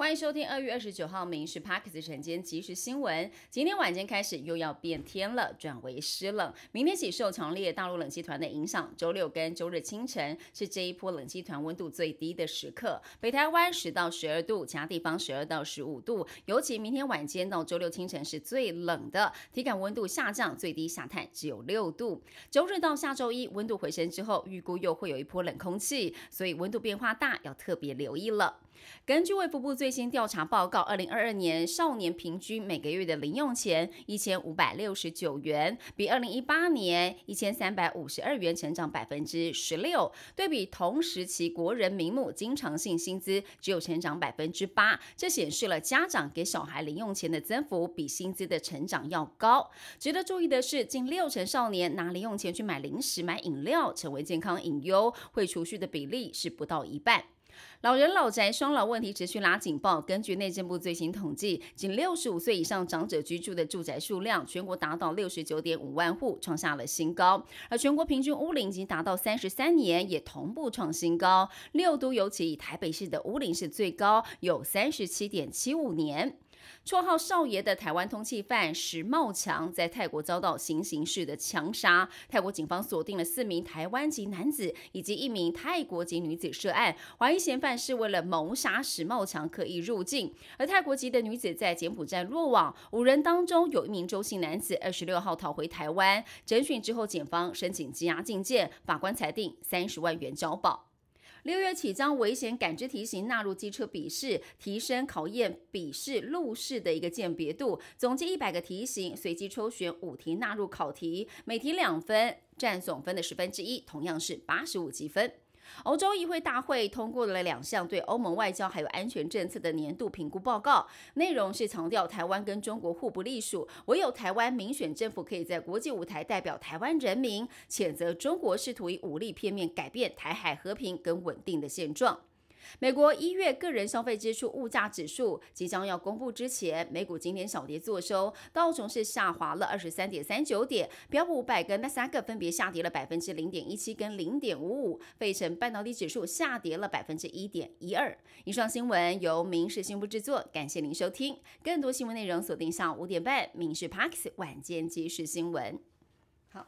欢迎收听二月二十九号《民事 Parkes》晨间即时新闻。今天晚间开始又要变天了，转为湿冷。明天起受强烈大陆冷气团的影响，周六跟周日清晨是这一波冷气团温度最低的时刻。北台湾十到十二度，其他地方十二到十五度。尤其明天晚间到周六清晨是最冷的，体感温度下降，最低下探只有六度。周日到下周一温度回升之后，预估又会有一波冷空气，所以温度变化大，要特别留意了。根据卫福部最最新调查报告，二零二二年少年平均每个月的零用钱一千五百六十九元，比二零一八年一千三百五十二元成长百分之十六。对比同时期国人名目经常性薪资只有成长百分之八，这显示了家长给小孩零用钱的增幅比薪资的成长要高。值得注意的是，近六成少年拿零用钱去买零食、买饮料，成为健康隐忧，会储蓄的比例是不到一半。老人老宅双老问题持续拉警报。根据内政部最新统计，仅六十五岁以上长者居住的住宅数量，全国达到六十九点五万户，创下了新高。而全国平均屋龄已经达到三十三年，也同步创新高。六都尤其以台北市的屋龄是最高，有三十七点七五年。绰号少爷的台湾通缉犯石茂强在泰国遭到行刑式的枪杀，泰国警方锁定了四名台湾籍男子以及一名泰国籍女子涉案，怀疑嫌犯是为了谋杀石茂强刻意入境，而泰国籍的女子在柬埔寨落网，五人当中有一名周姓男子二十六号逃回台湾，侦讯之后检方申请羁押禁见，法官裁定三十万元交保。六月起将危险感知题型纳入机车笔试，提升考验笔试路试的一个鉴别度。总计一百个题型，随机抽选五题纳入考题，每题两分，占总分的十分之一，同样是八十五积分。欧洲议会大会通过了两项对欧盟外交还有安全政策的年度评估报告，内容是强调台湾跟中国互不隶属，唯有台湾民选政府可以在国际舞台代表台湾人民，谴责中国试图以武力片面改变台海和平跟稳定的现状。美国一月个人消费支出物价指数即将要公布之前，美股今天小跌作收，道琼是下滑了二十三点三九点，标普五百跟那三个分别下跌了百分之零点一七跟零点五五，费城半导体指数下跌了百分之一点一二。以上新闻由民事新闻制作，感谢您收听。更多新闻内容锁定下午五点半《民事 Parks 晚间即时新闻》。好。